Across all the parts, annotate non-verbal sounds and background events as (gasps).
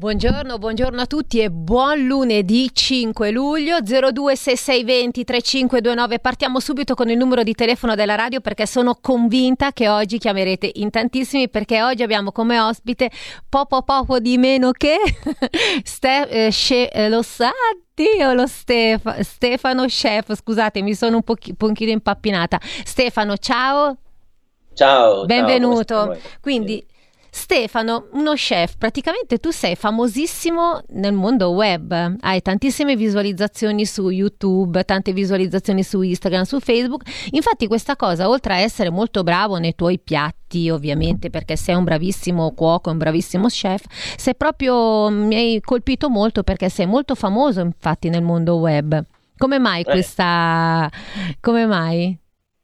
Buongiorno, buongiorno a tutti e buon lunedì 5 luglio 026620 3529. Partiamo subito con il numero di telefono della radio perché sono convinta che oggi chiamerete in tantissimi perché oggi abbiamo come ospite poco poco di meno che (laughs) Ste- eh, Sce- eh, lo sa Dio, lo Stef- Stefano Chef, scusate mi sono un poch- pochino impappinata. Stefano, ciao. Ciao. Benvenuto. Ciao, Quindi Stefano, uno chef, praticamente tu sei famosissimo nel mondo web, hai tantissime visualizzazioni su YouTube, tante visualizzazioni su Instagram, su Facebook, infatti questa cosa, oltre a essere molto bravo nei tuoi piatti, ovviamente perché sei un bravissimo cuoco, un bravissimo chef, sei proprio, mi hai colpito molto perché sei molto famoso infatti nel mondo web. Come mai questa... come mai?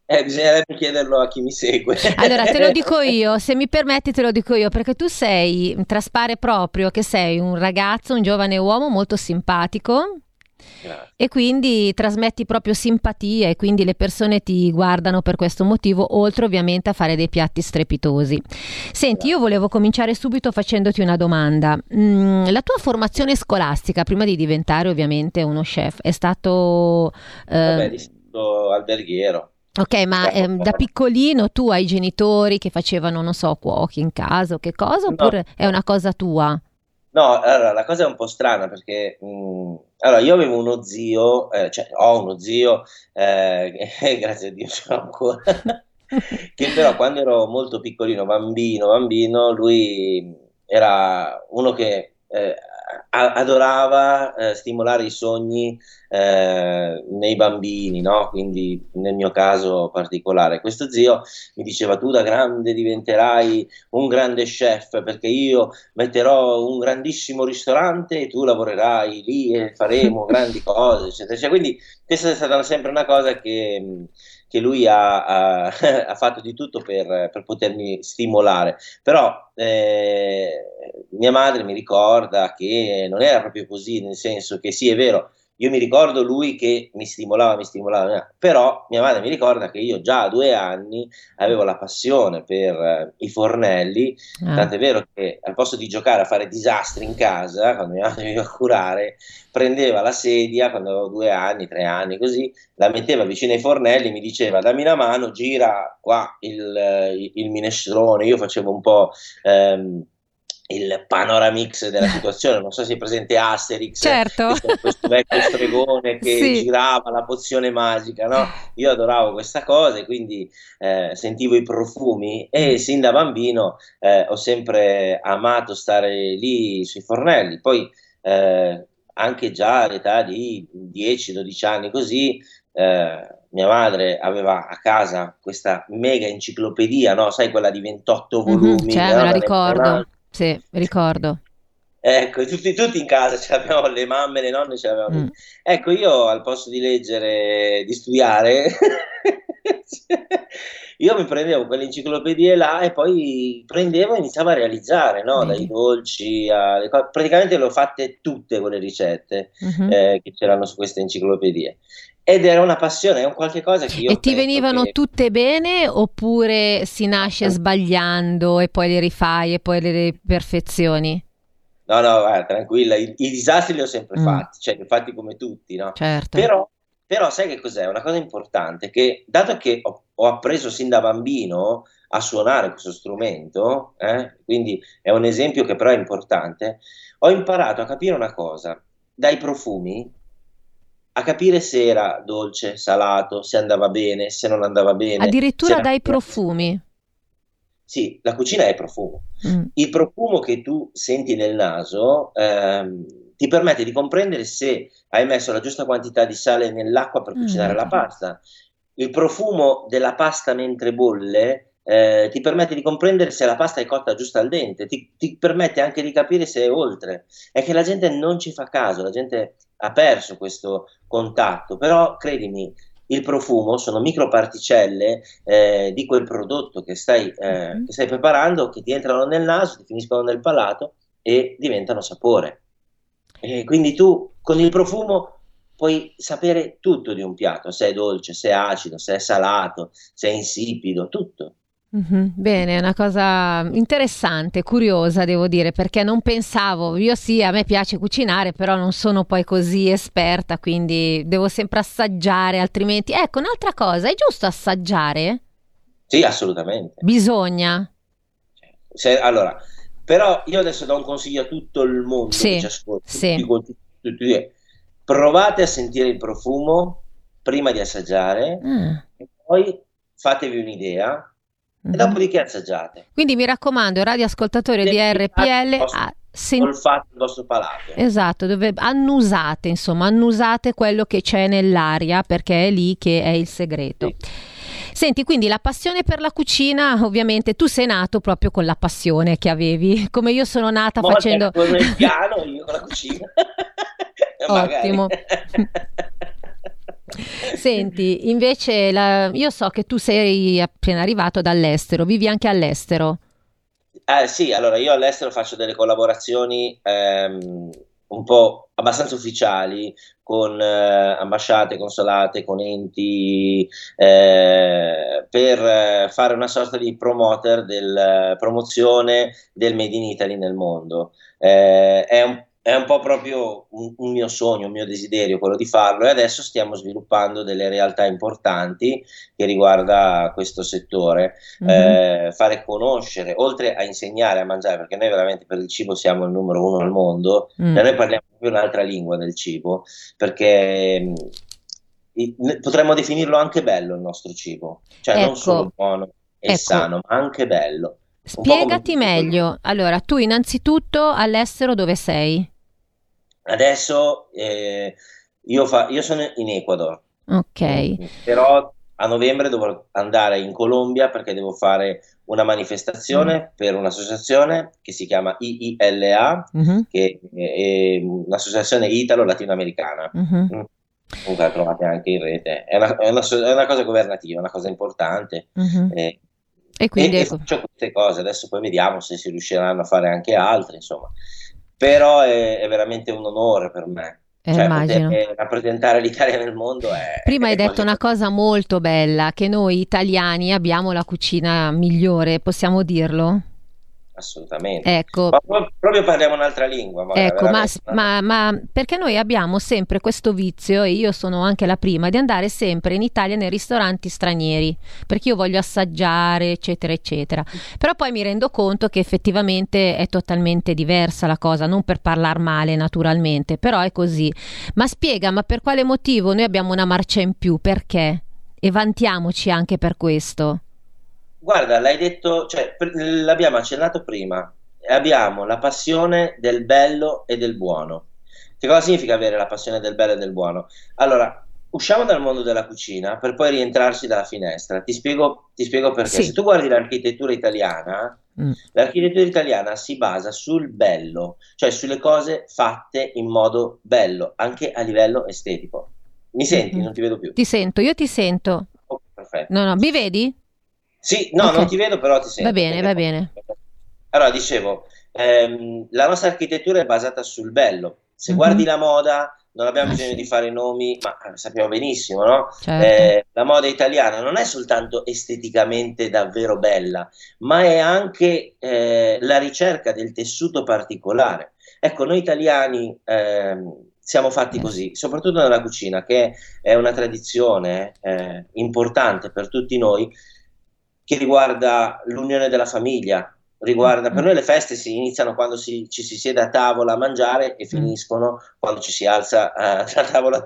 Eh, bisognerebbe chiederlo a chi mi segue. (laughs) Allora, te lo dico (laughs) io, se mi permetti te lo dico io, perché tu sei, traspare proprio che sei un ragazzo, un giovane uomo molto simpatico. Grazie. E quindi trasmetti proprio simpatia e quindi le persone ti guardano per questo motivo, oltre ovviamente a fare dei piatti strepitosi. Senti, io volevo cominciare subito facendoti una domanda. Mm, la tua formazione scolastica, prima di diventare ovviamente uno chef, è stato... eh, Vabbè, alberghiero. Ok, ma ehm, da piccolino tu hai genitori che facevano, non so, cuochi in casa o che cosa, No. oppure è una cosa tua? No, allora, la cosa è un po' strana perché mh, allora, io avevo uno zio, eh, cioè ho uno zio, eh, (laughs) che grazie a Dio ce l'ho ancora, (laughs) che però quando ero molto piccolino, bambino, bambino, lui era uno che eh, adorava eh, stimolare i sogni eh, nei bambini, no? Quindi nel mio caso particolare. Questo zio mi diceva: Tu da grande diventerai un grande chef perché io metterò un grandissimo ristorante e tu lavorerai lì e faremo (laughs) grandi cose, eccetera. eccetera. Quindi questa è stata sempre una cosa che, che lui ha, ha- (laughs) ha fatto di tutto per, per potermi stimolare. Però eh, mia madre mi ricorda che non era proprio così, nel senso che sì, è vero. Io mi ricordo lui che mi stimolava, mi stimolava, eh, però mia madre mi ricorda che io già a due anni avevo la passione per eh, i fornelli Ah. Tant'è vero che al posto di giocare a fare disastri in casa, quando mia madre mi veniva a curare, prendeva la sedia quando avevo due anni, tre anni, così, la metteva vicino ai fornelli, mi diceva dammi una mano, gira qua il, eh, il minestrone. Io facevo un po' ehm, il panoramix della (laughs) situazione, non so se è presente Asterix, Certo. questo, vecchio stregone che Sì. girava la pozione magica, no? Io adoravo questa cosa e quindi eh, sentivo i profumi e sin da bambino eh, ho sempre amato stare lì sui fornelli. Poi eh, anche già all'età di 10-12 anni così, eh, mia madre aveva a casa questa mega enciclopedia, no? Sai, quella di 28 Mhm, volumi. cioè, no? me la ricordo. Sì, ricordo. Ecco, tutti, tutti in casa (laughs) ce l'abbiamo, le mamme, le nonne ce l'avevamo. Mm. Ecco, io al posto di leggere, di studiare, (laughs) io mi prendevo quelle enciclopedie là e poi prendevo e iniziavo a realizzare, no? Vedi. Dai dolci alle cose. Praticamente le ho fatte tutte quelle ricette Mhm. eh, che c'erano su queste enciclopedie. Ed era una passione, è un qualche cosa che io E ti venivano che- tutte bene oppure si nasce sbagliando e poi le rifai e poi le perfezioni? No, no, guarda, tranquilla, i, i disastri li ho sempre Mm. fatti, cioè li ho fatti come tutti, no? Certo. Però, però sai che cos'è? Una cosa importante che dato che ho, ho appreso sin da bambino a suonare questo strumento, eh, quindi è un esempio che però è importante, ho imparato a capire una cosa, dai profumi, a capire se era dolce, salato, se andava bene, se non andava bene. Addirittura dai profumi. Sì, la cucina è profumo. Mm. Il profumo che tu senti nel naso ehm, ti permette di comprendere se hai messo la giusta quantità di sale nell'acqua per Mm, cucinare la vedi. pasta. Il profumo della pasta mentre bolle eh, ti permette di comprendere se la pasta è cotta giusta al dente, ti, ti permette anche di capire se è oltre. È che la gente non ci fa caso, la gente ha perso questo contatto, però credimi, il profumo sono microparticelle eh, di quel prodotto che stai, eh, Mhm. che stai preparando, che ti entrano nel naso, ti finiscono nel palato e diventano sapore. E quindi tu con il profumo puoi sapere tutto di un piatto, se è dolce, se è acido, se è salato, se è insipido, tutto. Mm-hmm. Bene, è una cosa interessante, curiosa, devo dire, perché non pensavo, io sì, a me piace cucinare, però non sono poi così esperta, quindi devo sempre assaggiare, altrimenti... Ecco, un'altra cosa, è giusto assaggiare? Sì, assolutamente. Bisogna. Se, allora, però io adesso do un consiglio a tutto il mondo sì, che ci ascolta, sì. tutti, tutti, provate a sentire il profumo prima di assaggiare Ah. e poi fatevi un'idea E dopodiché assaggiate. Quindi mi raccomando, radioascoltatori di RPL, vostro a sen- il vostro palato. Esatto, dove annusate, insomma, annusate quello che c'è nell'aria perché è lì che è il segreto. Senti, quindi la passione per la cucina, ovviamente tu sei nato proprio con la passione che avevi, (laughs) come io sono nata Molte facendo... con il piano, io con la cucina. (laughs) (laughs) Ottimo. (laughs) Senti, invece la- io so che tu sei appena arrivato dall'estero, vivi anche all'estero. Eh, sì, allora io all'estero faccio delle collaborazioni ehm, un po' abbastanza ufficiali con eh, ambasciate, consolate, con enti eh, per fare una sorta di promoter del promozione del Made in Italy nel mondo. Eh, è un è un po' proprio un, un, mio sogno, un mio desiderio quello di farlo e adesso stiamo sviluppando delle realtà importanti che riguarda questo settore, Mhm. eh, fare conoscere, oltre a insegnare a mangiare, perché noi veramente per il cibo siamo il numero uno al mondo, Mm. da noi parliamo proprio un'altra lingua del cibo, perché ne- potremmo definirlo anche bello il nostro cibo, cioè non Ecco. solo buono e Ecco. sano, ma anche bello. Spiegati meglio. Allora, tu innanzitutto all'estero dove sei? Adesso eh, io, fa- io sono in Ecuador, Ok. però a novembre dovrò andare in Colombia perché devo fare una Mm. manifestazione per un'associazione che si chiama IILA, Mhm, che è, è un'associazione italo-latinoamericana. mhm. Comunque la trovate anche in rete. È una, è una è una cosa governativa, una cosa importante. Mhm. eh, E quindi e, e ecco, faccio queste cose, adesso poi vediamo se si riusciranno a fare anche altre, insomma. Però è, è veramente un onore per me. eh, Cioè, immagino. rappresentare l'Italia nel mondo è... Prima hai è detto quasi- una cosa molto bella, che noi italiani abbiamo la cucina migliore, possiamo dirlo? Assolutamente. Ecco, Ma pro- proprio parliamo un'altra lingua. guarda, Ecco, ma, ma- ma perché noi abbiamo sempre questo vizio, e io sono anche la prima, di andare sempre in Italia nei ristoranti stranieri, perché io voglio assaggiare, eccetera, eccetera. Però poi mi rendo conto che effettivamente è totalmente diversa la cosa, non per parlare male naturalmente, però è così. Ma spiega, ma per quale motivo noi abbiamo una marcia in più? Perché? E vantiamoci anche per questo. Guarda, l'hai detto, cioè, l'abbiamo accennato prima. Abbiamo la passione del bello e del buono. Che cosa significa avere la passione del bello e del buono? Allora, usciamo dal mondo della cucina per poi rientrarci dalla finestra. Ti spiego, ti spiego perché. Sì. Se tu guardi l'architettura italiana, Mm. l'architettura italiana si basa sul bello, cioè sulle cose fatte in modo bello, anche a livello estetico. Mi senti? Mhm. Non ti vedo più. Ti sento, io ti sento. Ok, perfetto. No, no, mi vedi? Sì, no, Ok. non ti vedo, però ti sento. Va bene, va bene. Allora, dicevo, ehm, la nostra architettura è basata sul bello. Se Mhm. guardi la moda, non abbiamo Ah, bisogno sì. di fare nomi, ma eh, sappiamo benissimo, no? Certo. Eh, la moda italiana non è soltanto esteticamente davvero bella, ma è anche eh, la ricerca del tessuto particolare. Ecco, noi italiani ehm, siamo fatti Eh. così, soprattutto nella cucina, che è una tradizione eh, importante per tutti noi, che riguarda l'unione della famiglia. Riguarda, per noi le feste si iniziano quando si- ci si siede a tavola a mangiare e finiscono quando ci si alza eh, (laughs) da tavola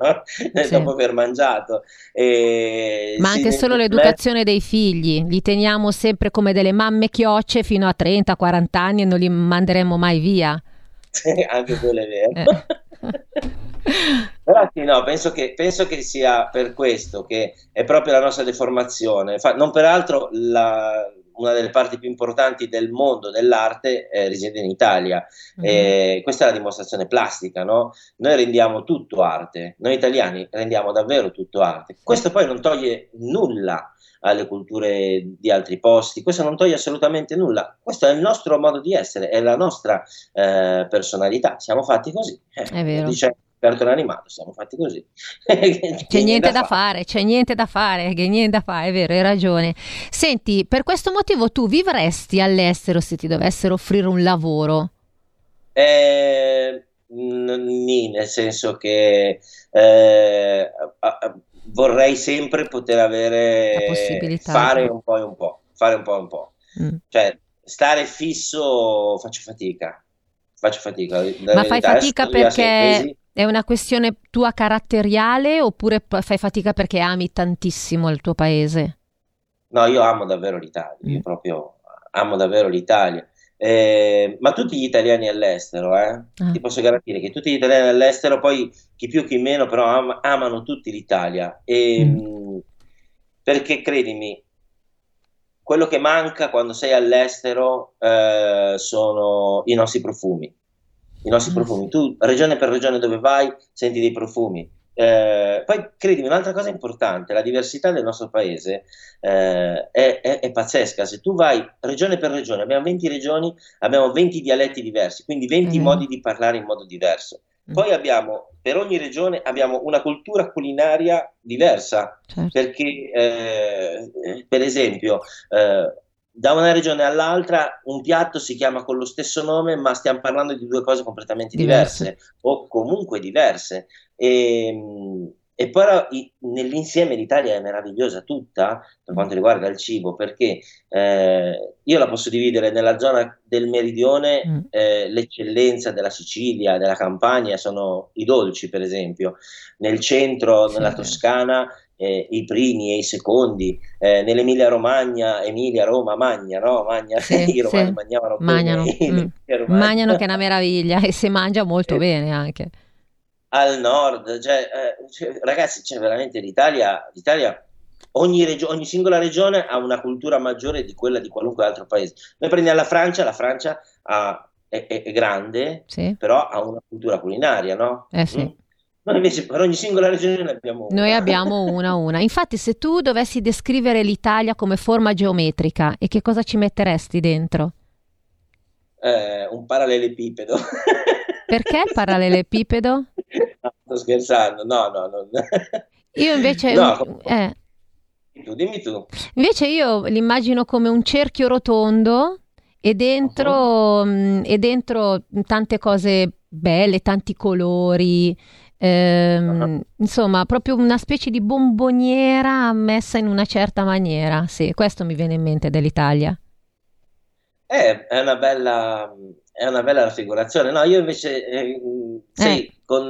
dopo aver mangiato. E Ma anche solo nel- l'educazione dei figli, li teniamo sempre come delle mamme chiocce fino a 30-40 anni e non li manderemo mai via. (laughs) anche quello è vero. Eh. (laughs) Però sì, no, penso che, penso che sia per questo che è proprio la nostra deformazione. Fa- non peraltro la- una delle parti più importanti del mondo dell'arte eh, risiede in Italia. Mm-hmm. Eh, questa è la dimostrazione plastica, no? Noi rendiamo tutto arte, noi italiani rendiamo davvero tutto arte. Questo poi non toglie nulla alle culture di altri posti, questo non toglie assolutamente nulla, questo è il nostro modo di essere, è la nostra eh, personalità, siamo fatti così. Eh, è vero. Dice, cartone animato, siamo fatti così. (laughs) c'è niente da, da fare. fare, c'è niente da fare, che niente da fare, è vero, hai ragione. Senti, per questo motivo tu vivresti all'estero se ti dovessero offrire un lavoro? Eh, n- nel senso che eh, vorrei sempre poter avere possibilità fare un po' e un po', fare un po' e un po'. Mm. Cioè, stare fisso faccio fatica. Faccio fatica. Ma fai fatica perché è una questione tua caratteriale oppure fai fatica perché ami tantissimo il tuo paese? No, io amo davvero l'Italia, mm. io proprio amo davvero l'Italia. Eh, ma tutti gli italiani all'estero, eh? ah. ti posso garantire che tutti gli italiani all'estero, poi chi più chi meno, però am- amano tutti l'Italia. E, mm. mh, perché credimi, quello che manca quando sei all'estero eh, sono i nostri profumi i nostri mm. profumi. Tu, regione per regione dove vai, senti dei profumi. Eh, poi credimi, un'altra cosa importante, la diversità del nostro paese eh, è, è, è, pazzesca. Se tu vai regione per regione, abbiamo 20 regioni, abbiamo 20 dialetti diversi, quindi 20 mm. modi di parlare in modo diverso. Mm. Poi abbiamo, per ogni regione abbiamo una cultura culinaria diversa, certo. perché eh, per esempio eh, da una regione all'altra un piatto si chiama con lo stesso nome, ma stiamo parlando di due cose completamente diverse, diverse o comunque diverse. E, ehm, e però nell'insieme l'Italia è meravigliosa tutta per quanto riguarda il cibo, perché eh, io la posso dividere nella zona del meridione, mm. eh, l'eccellenza della Sicilia, della Campania sono i dolci, per esempio, nel centro, sì, nella Toscana, eh, i primi e i secondi, eh, nell'Emilia Romagna, Emilia, Roma, Magna, no? Magna, sì, (laughs) i romani sì. mangiavano Magnano. (laughs) Mm. Magnano che è una meraviglia e si mangia molto bene anche. Al nord, cioè, eh, cioè, ragazzi, c'è veramente l'Italia, l'Italia ogni, regio- ogni, singola regione ha una cultura maggiore di quella di qualunque altro paese. Noi prendiamo la Francia, la Francia ha, è, è, grande, sì. però ha una cultura culinaria, no? Eh sì. Mm? Noi invece per ogni singola regione ne abbiamo una. Noi abbiamo una una. Infatti se tu dovessi descrivere l'Italia come forma geometrica, e che cosa ci metteresti dentro? Eh, un parallelepipedo. Perché il (laughs) parallelepipedo? No, sto scherzando, no, no, no. Io invece... No, eh. tu, dimmi tu. Invece io l'immagino come un cerchio rotondo e dentro, uh-huh. e dentro tante cose belle, tanti colori, ehm, uh-huh. insomma, proprio una specie di bomboniera messa in una certa maniera. Sì, questo mi viene in mente dell'Italia. Eh, è una bella, è una bella raffigurazione. No, io invece eh, sì, eh. Con,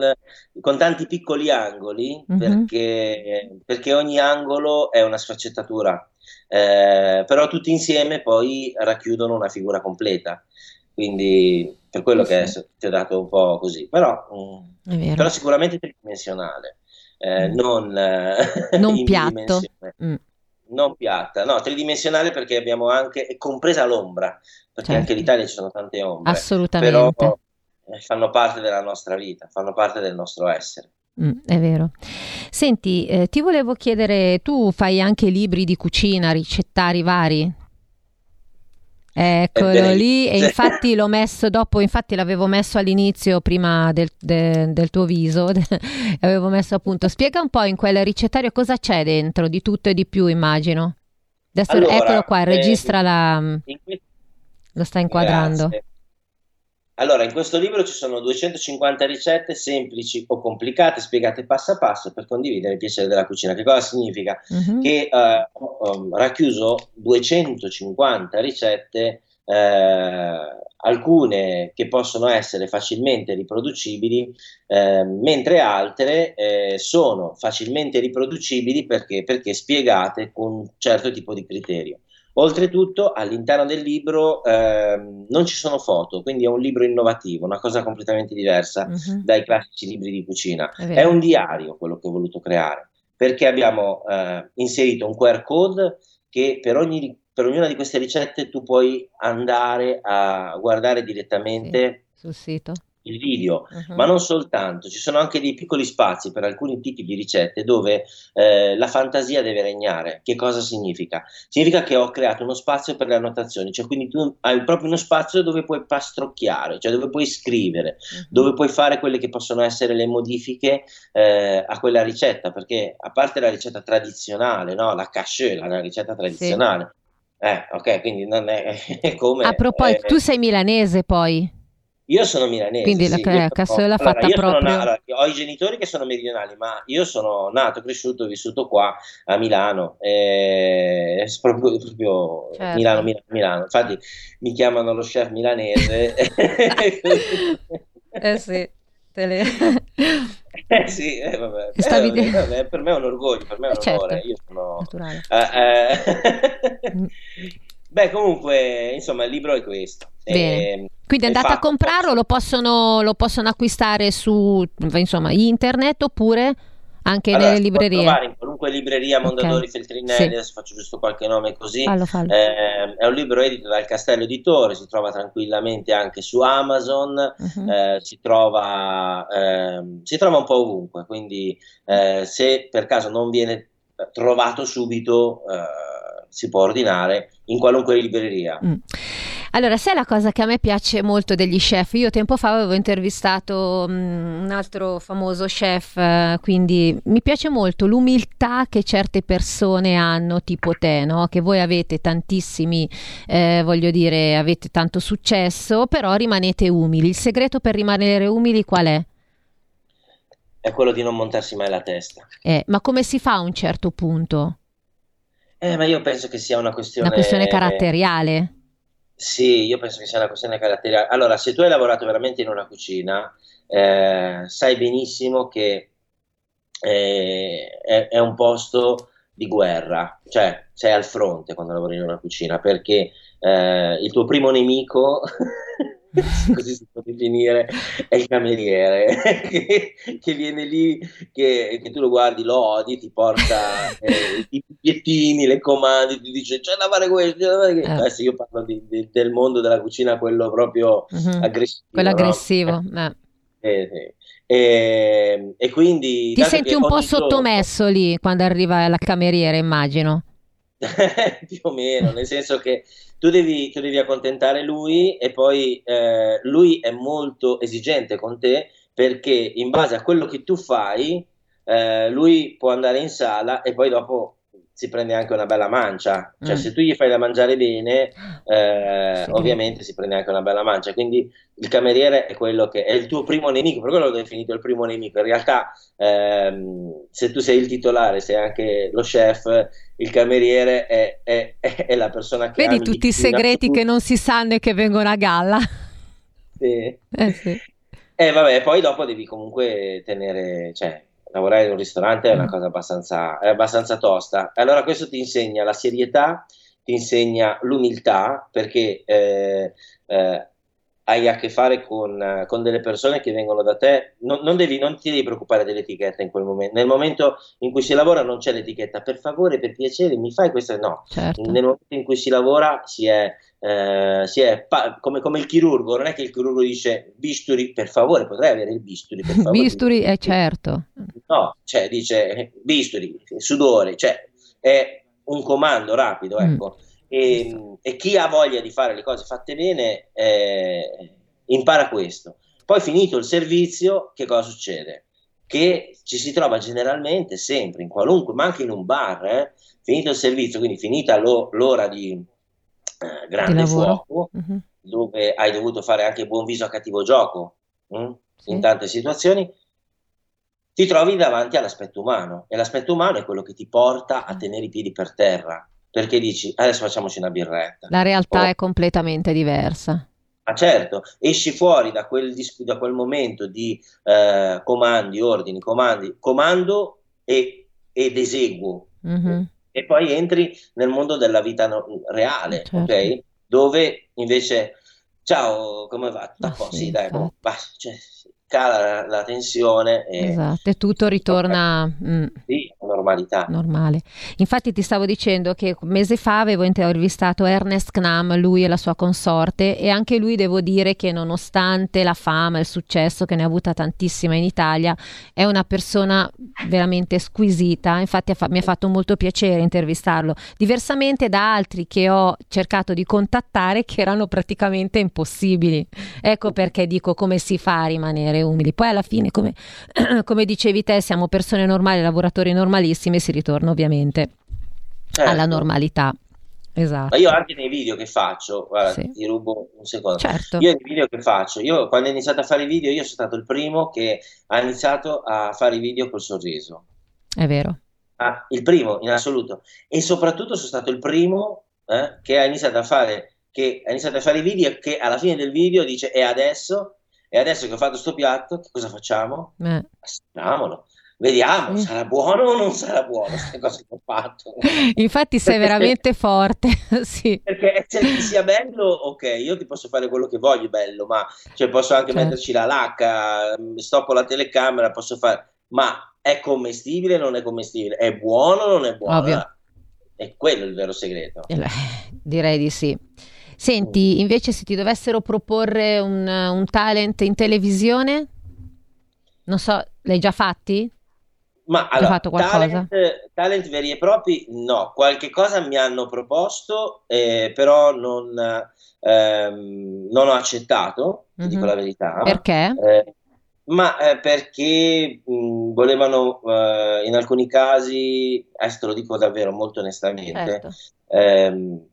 con, tanti piccoli angoli, mm-hmm. perché, perché, ogni angolo è una sfaccettatura, eh, però tutti insieme poi racchiudono una figura completa. Quindi per quello sì. che ti ho dato un po' così, però, però sicuramente tridimensionale, eh, mm. non, non (laughs) piatto. Mm. Non piatta, no, tridimensionale perché abbiamo anche, compresa l'ombra, perché certo. anche in Italia ci sono tante ombre. Assolutamente. Però eh, fanno parte della nostra vita, fanno parte del nostro essere. Mm, è vero. Senti, eh, ti volevo chiedere, tu fai anche libri di cucina, ricettari vari? Eccolo lì, e infatti l'ho messo dopo, infatti l'avevo messo all'inizio prima del, de, del tuo viso, (laughs) avevo messo appunto, spiega un po' in quel ricettario cosa c'è dentro, di tutto e di più immagino. Adesso allora, eccolo qua, eh, registra la... lo sta inquadrando. Grazie. Allora, in questo libro ci sono 250 ricette semplici o complicate, spiegate passo a passo per condividere il piacere della cucina. Che cosa significa? Uh-huh. Che eh, ho um, racchiuso 250 ricette, eh, alcune che possono essere facilmente riproducibili, eh, mentre altre eh, sono facilmente riproducibili perché? perché spiegate con un certo tipo di criterio. Oltretutto all'interno del libro ehm, non ci sono foto, quindi è un libro innovativo, una cosa completamente diversa uh-huh. dai classici libri di cucina. È, è, un diario quello che ho voluto creare, perché abbiamo eh, inserito un QR code che per ogni per ognuna di queste ricette tu puoi andare a guardare direttamente sì, sul sito il video, uh-huh. ma non soltanto, ci sono anche dei piccoli spazi per alcuni tipi di ricette dove eh, la fantasia deve regnare. Che cosa significa? Significa che ho creato uno spazio per le annotazioni, cioè quindi tu hai proprio uno spazio dove puoi pastrocchiare, cioè dove puoi scrivere, uh-huh. dove puoi fare quelle che possono essere le modifiche eh, a quella ricetta, perché a parte la ricetta tradizionale, no? la cacheux, la ricetta tradizionale. Sì. Eh, ok, quindi non è, (laughs) è come... A proposito, eh, tu sei milanese poi? Io sono milanese. Quindi sì, la cassola allora, fatta proprio. Nato, allora, ho i genitori che sono meridionali, ma io sono nato, cresciuto, vissuto qua a Milano. Eh, proprio, proprio certo. Milano, Milano, Milano. Infatti mi chiamano lo chef milanese. (laughs) eh sì. Le... (laughs) eh sì, eh, vabbè. Eh, vabbè. per me è un orgoglio, per me è un certo. onore. Io sono... Eh, eh. (laughs) Beh, comunque, insomma, il libro è questo. Bene. Ehm, quindi andate fatto. a comprarlo, lo possono, lo possono acquistare su insomma, internet oppure anche allora, nelle librerie? trovare in qualunque libreria, Mondadori, okay. Feltrinelli, sì. adesso faccio giusto qualche nome così. Fallo, fallo. Eh, è un libro edito dal Castello Editore, si trova tranquillamente anche su Amazon, uh-huh. eh, si, trova, eh, si, trova, un po' ovunque, quindi eh, se per caso non viene trovato subito eh, si può ordinare in qualunque libreria. Mm. Allora, sai la cosa che a me piace molto degli chef? Io tempo fa avevo intervistato um, un altro famoso chef, uh, quindi mi piace molto l'umiltà che certe persone hanno, tipo te, no? Che voi avete tantissimi, eh, voglio dire, avete tanto successo, però rimanete umili. Il segreto per rimanere umili qual è? È quello di non montarsi mai la testa. Eh, ma come si fa a un certo punto? Eh, ma io penso che sia una questione... Una questione caratteriale? Sì, io penso che sia una questione caratteriale. Allora, se tu hai lavorato veramente in una cucina, eh, sai benissimo che eh, è, è, un posto di guerra, cioè sei al fronte quando lavori in una cucina, perché eh, il tuo primo nemico (laughs) così si può definire, è il cameriere (laughs) che, che viene lì, che, che, tu lo guardi, lo odi, ti porta (laughs) eh, i bigliettini, le comandi, ti dice c'è da fare questo, c'è da fare questo. Eh. Adesso io parlo di, di, del mondo della cucina, quello proprio uh-huh. aggressivo. Quello aggressivo, no? eh, sì. E, e, quindi ti senti un po' sottomesso giorno... lì quando arriva la cameriera, immagino. Più o meno, nel senso che tu devi, tu devi accontentare lui e poi eh, lui è molto esigente con te perché in base a quello che tu fai, eh, lui può andare in sala e poi dopo si prende anche una bella mancia. Cioè, mm. se tu gli fai da mangiare bene, (gasps) eh, sì. ovviamente si prende anche una bella mancia. Quindi il cameriere è quello che è il tuo primo nemico, per quello l'ho definito il primo nemico. In realtà, ehm, se tu sei il titolare, sei anche lo chef, il cameriere è, è, è la persona che... Vedi tutti i segreti che non si sanno e che vengono a galla. Sì. (laughs) Eh, sì. E eh, vabbè, poi dopo devi comunque tenere, cioè, lavorare in un ristorante è una mm. cosa abbastanza, è abbastanza tosta. Allora questo ti insegna la serietà, ti insegna l'umiltà, perché eh, eh, hai a che fare con, con, delle persone che vengono da te, non, non, devi, non, ti devi preoccupare dell'etichetta in quel momento. Nel momento in cui si lavora non c'è l'etichetta, per favore, per piacere, mi fai questa? No. Certo. Nel momento in cui si lavora si è, eh, si è pa- come, come, il chirurgo, non è che il chirurgo dice bisturi, per favore, potrei avere il bisturi, per favore. bisturi, è certo. No, cioè dice bisturi, sudore, cioè è un comando rapido, ecco. Mm. E, e, chi ha voglia di fare le cose fatte bene eh, impara questo. Poi finito il servizio, che cosa succede? Che ci si trova generalmente sempre in qualunque, ma anche in un bar, eh, finito il servizio, quindi finita lo, l'ora di eh, grande di fuoco, uh-huh. dove hai dovuto fare anche buon viso a cattivo gioco hm? sì. in tante situazioni, ti trovi davanti all'aspetto umano e l'aspetto umano è quello che ti porta a tenere i piedi per terra perché dici adesso facciamoci una birretta. La realtà oh. è completamente diversa. Ma certo, esci fuori da quel, da quel momento di eh, comandi, ordini, comandi, comando e, ed eseguo. Mm-hmm. E poi entri nel mondo della vita no- reale, certo. ok? Dove invece, ciao, come va? Sì, dai, boh, va, cioè, cala la, la tensione. E, esatto, e tutto ritorna... Mm. Sì, normalità. Normale. Infatti ti stavo dicendo che un mese fa avevo intervistato Ernest Knam, lui e la sua consorte, e anche lui devo dire che nonostante la fama e il successo che ne ha avuta tantissima in Italia, è una persona veramente squisita. Infatti mi ha fatto molto piacere intervistarlo, diversamente da altri che ho cercato di contattare che erano praticamente impossibili. Ecco perché dico come si fa a rimanere umili. Poi alla fine, come, (clears throat) come dicevi te, siamo persone normali, lavoratori normalissimi e si ritorna ovviamente certo. alla normalità. Esatto. Ma io anche nei video che faccio, guarda, sì. ti rubo un secondo. Certo. Io nei video che faccio, io quando ho iniziato a fare i video, io sono stato il primo che ha iniziato a fare i video col sorriso. È vero. Ah, il primo in assoluto. E soprattutto sono stato il primo eh, che ha iniziato a fare che ha iniziato a fare i video e che alla fine del video dice e adesso e adesso che ho fatto sto piatto che cosa facciamo? Eh. Assaggiamolo vediamo, mm. sarà buono o non sarà buono queste cose che ho fatto. Infatti sei perché veramente se, forte, (laughs) sì. Perché se ti sia bello, ok, io ti posso fare quello che voglio bello, ma cioè, posso anche certo. metterci la lacca, stoppo la telecamera, posso fare, ma è commestibile o non è commestibile? È buono o non è buono? Ovvio. È quello il vero segreto. Eh, direi di sì. Senti, invece se ti dovessero proporre un, un talent in televisione, non so, l'hai già fatti? Ma allora, fatto qualcosa? Talent, talent, veri e propri no, qualche cosa mi hanno proposto, eh, però non, ehm, non, ho accettato, mm-hmm. dico la verità. Perché? Eh, ma eh, perché mh, volevano eh, in alcuni casi, adesso te lo dico davvero molto onestamente, certo. ehm,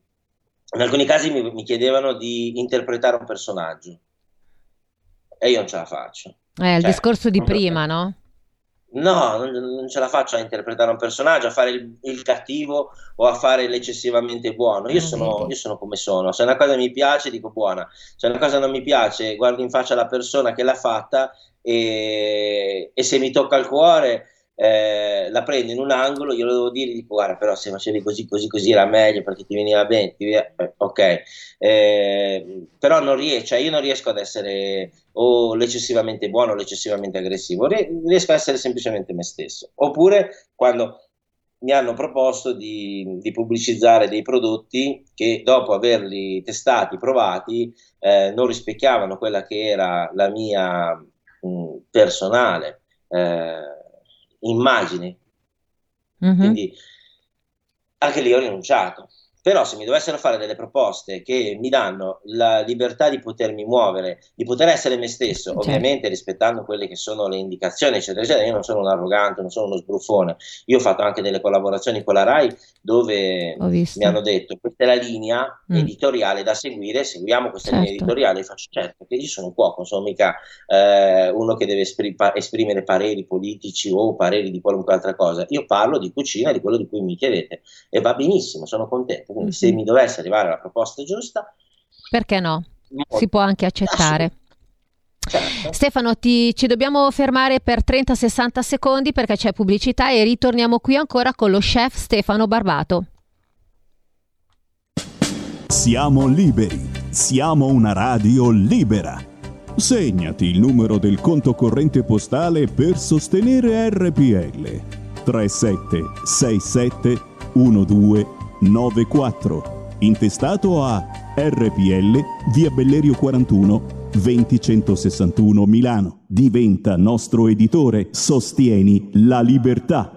in alcuni casi mi, mi, chiedevano di interpretare un personaggio e io non ce la faccio. Eh, il cioè, discorso di prima, no? No, non, non, ce la faccio a interpretare un personaggio, a fare il, il cattivo o a fare l'eccessivamente buono. Io sono, io sono, come sono. Se una cosa mi piace, dico buona. Se una cosa non mi piace, guardo in faccia la persona che l'ha fatta e, e se mi tocca il cuore, eh, la prendo in un angolo, glielo devo dire, dico guarda però se facevi così così così era meglio perché ti veniva bene, ti veniva... Eh, ok, eh, però non riesco, cioè io non riesco ad essere o l'eccessivamente buono o l'eccessivamente aggressivo, riesco ad essere semplicemente me stesso, oppure quando mi hanno proposto di, di pubblicizzare dei prodotti che dopo averli testati, provati, eh, non rispecchiavano quella che era la mia mh, personale eh, immagini. Mm-hmm. Quindi anche lì ho rinunciato. Però se mi dovessero fare delle proposte che mi danno la libertà di potermi muovere, di poter essere me stesso, certo. ovviamente rispettando quelle che sono le indicazioni, eccetera, eccetera, io non sono un arrogante, non sono uno sbruffone. Io ho fatto anche delle collaborazioni con la RAI dove mi hanno detto questa è la linea mm. editoriale da seguire, seguiamo questa certo. linea editoriale. faccio certo che io sono un cuoco, non sono mica eh, uno che deve esprim- esprimere pareri politici o pareri di qualunque altra cosa. Io parlo di cucina, di quello di cui mi chiedete e va benissimo, sono contento quindi se mi dovesse arrivare la proposta giusta... Perché no? Si può anche accettare. Certo. Stefano, ti, ci dobbiamo fermare per 30-60 secondi perché c'è pubblicità e ritorniamo qui ancora con lo chef Stefano Barbato. Siamo liberi, siamo una radio libera. Segnati il numero del conto corrente postale per sostenere RPL 3767 12 94, intestato a RPL, via Bellerio 41, 20161 Milano. Diventa nostro editore, sostieni la libertà.